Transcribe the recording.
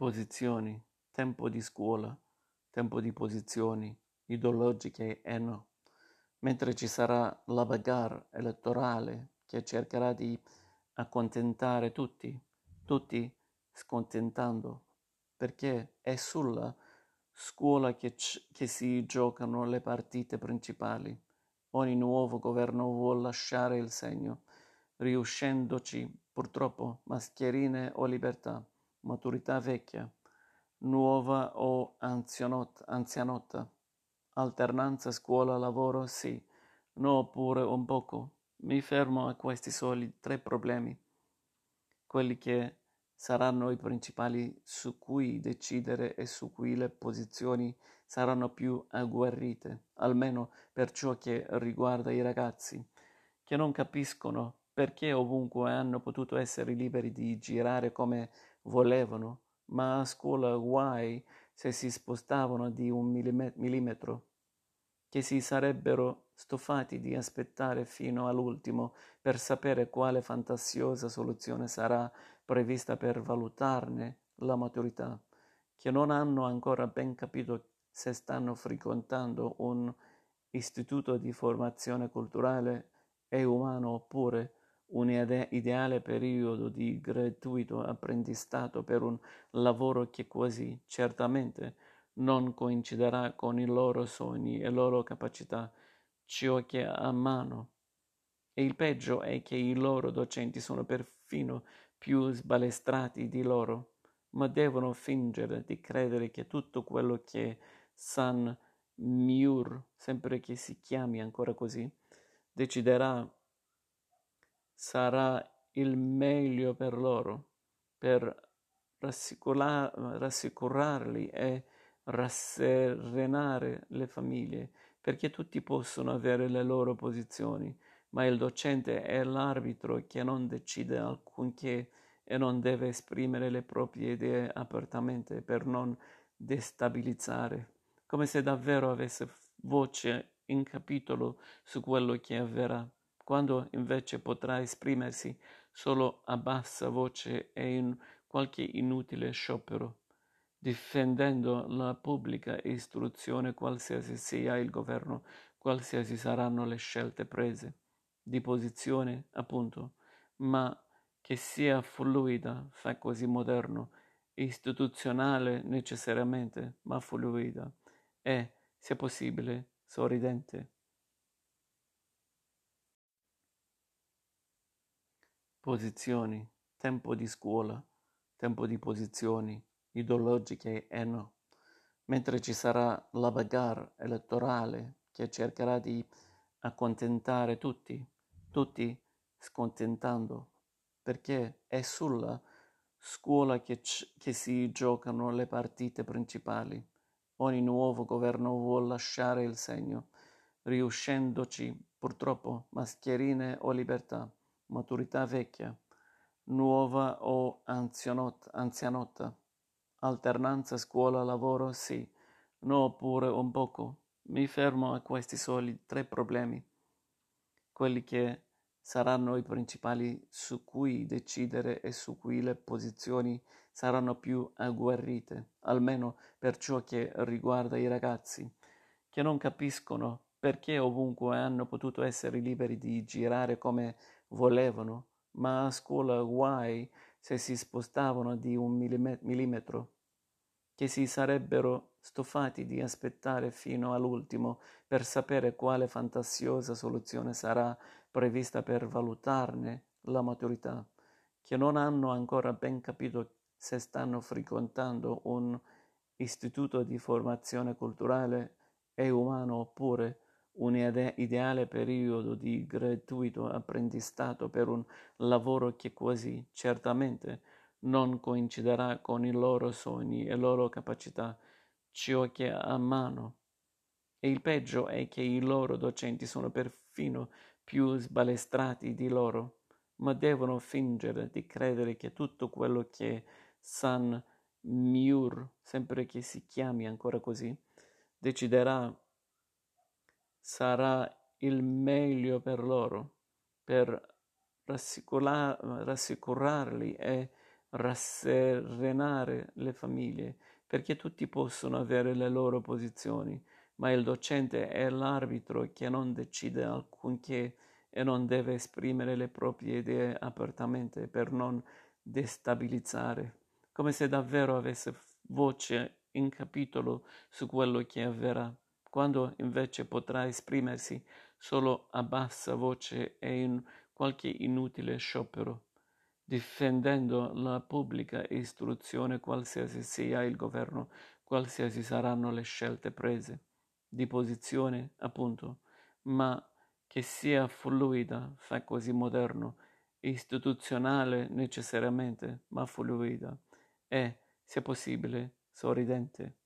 Posizioni, tempo di scuola, tempo di posizioni ideologiche e no. Mentre ci sarà la bagarre elettorale che cercherà di accontentare tutti, tutti scontentando, perché è sulla scuola che, c- che si giocano le partite principali. Ogni nuovo governo vuole lasciare il segno, riuscendoci purtroppo mascherine o libertà maturità vecchia, nuova o anzianot- anzianotta, alternanza scuola-lavoro sì, no oppure un poco. Mi fermo a questi soli tre problemi, quelli che saranno i principali su cui decidere e su cui le posizioni saranno più agguerrite, almeno per ciò che riguarda i ragazzi, che non capiscono perché ovunque hanno potuto essere liberi di girare come volevano, ma a scuola guai se si spostavano di un millimetro, che si sarebbero stufati di aspettare fino all'ultimo per sapere quale fantasiosa soluzione sarà prevista per valutarne la maturità, che non hanno ancora ben capito se stanno frequentando un istituto di formazione culturale e umano oppure un ideale periodo di gratuito apprendistato per un lavoro che quasi certamente non coinciderà con i loro sogni e loro capacità, ciò che a mano. E il peggio è che i loro docenti sono perfino più sbalestrati di loro, ma devono fingere di credere che tutto quello che San Miur, sempre che si chiami ancora così, deciderà sarà il meglio per loro, per rassicurarli e rasserenare le famiglie, perché tutti possono avere le loro posizioni, ma il docente è l'arbitro che non decide alcunché e non deve esprimere le proprie idee apertamente per non destabilizzare, come se davvero avesse voce in capitolo su quello che avverrà quando invece potrà esprimersi solo a bassa voce e in qualche inutile sciopero, difendendo la pubblica istruzione qualsiasi sia il governo, qualsiasi saranno le scelte prese, di posizione appunto, ma che sia fluida, fa così moderno, istituzionale necessariamente, ma fluida, e, se possibile, sorridente. Posizioni, tempo di scuola, tempo di posizioni ideologiche e no. Mentre ci sarà la bagarre elettorale che cercherà di accontentare tutti, tutti scontentando, perché è sulla scuola che, c- che si giocano le partite principali. Ogni nuovo governo vuole lasciare il segno, riuscendoci purtroppo mascherine o libertà maturità vecchia, nuova o anzianotta, alternanza scuola-lavoro sì, no oppure un poco. Mi fermo a questi soli tre problemi, quelli che saranno i principali su cui decidere e su cui le posizioni saranno più agguerrite, almeno per ciò che riguarda i ragazzi, che non capiscono perché ovunque hanno potuto essere liberi di girare come volevano, ma a scuola guai se si spostavano di un millimetro, che si sarebbero stufati di aspettare fino all'ultimo per sapere quale fantasiosa soluzione sarà prevista per valutarne la maturità, che non hanno ancora ben capito se stanno frequentando un istituto di formazione culturale e umano oppure un ideale periodo di gratuito apprendistato per un lavoro che quasi certamente non coinciderà con i loro sogni e loro capacità, ciò che a mano. E il peggio è che i loro docenti sono perfino più sbalestrati di loro, ma devono fingere di credere che tutto quello che San Miur, sempre che si chiami ancora così, deciderà sarà il meglio per loro, per rassicurarli e rasserenare le famiglie, perché tutti possono avere le loro posizioni, ma il docente è l'arbitro che non decide alcunché e non deve esprimere le proprie idee apertamente per non destabilizzare, come se davvero avesse voce in capitolo su quello che avverrà, quando invece potrà esprimersi solo a bassa voce e in qualche inutile sciopero, difendendo la pubblica istruzione qualsiasi sia il governo, qualsiasi saranno le scelte prese, di posizione appunto, ma che sia fluida, fa così moderno, istituzionale necessariamente, ma fluida, e, se possibile, sorridente.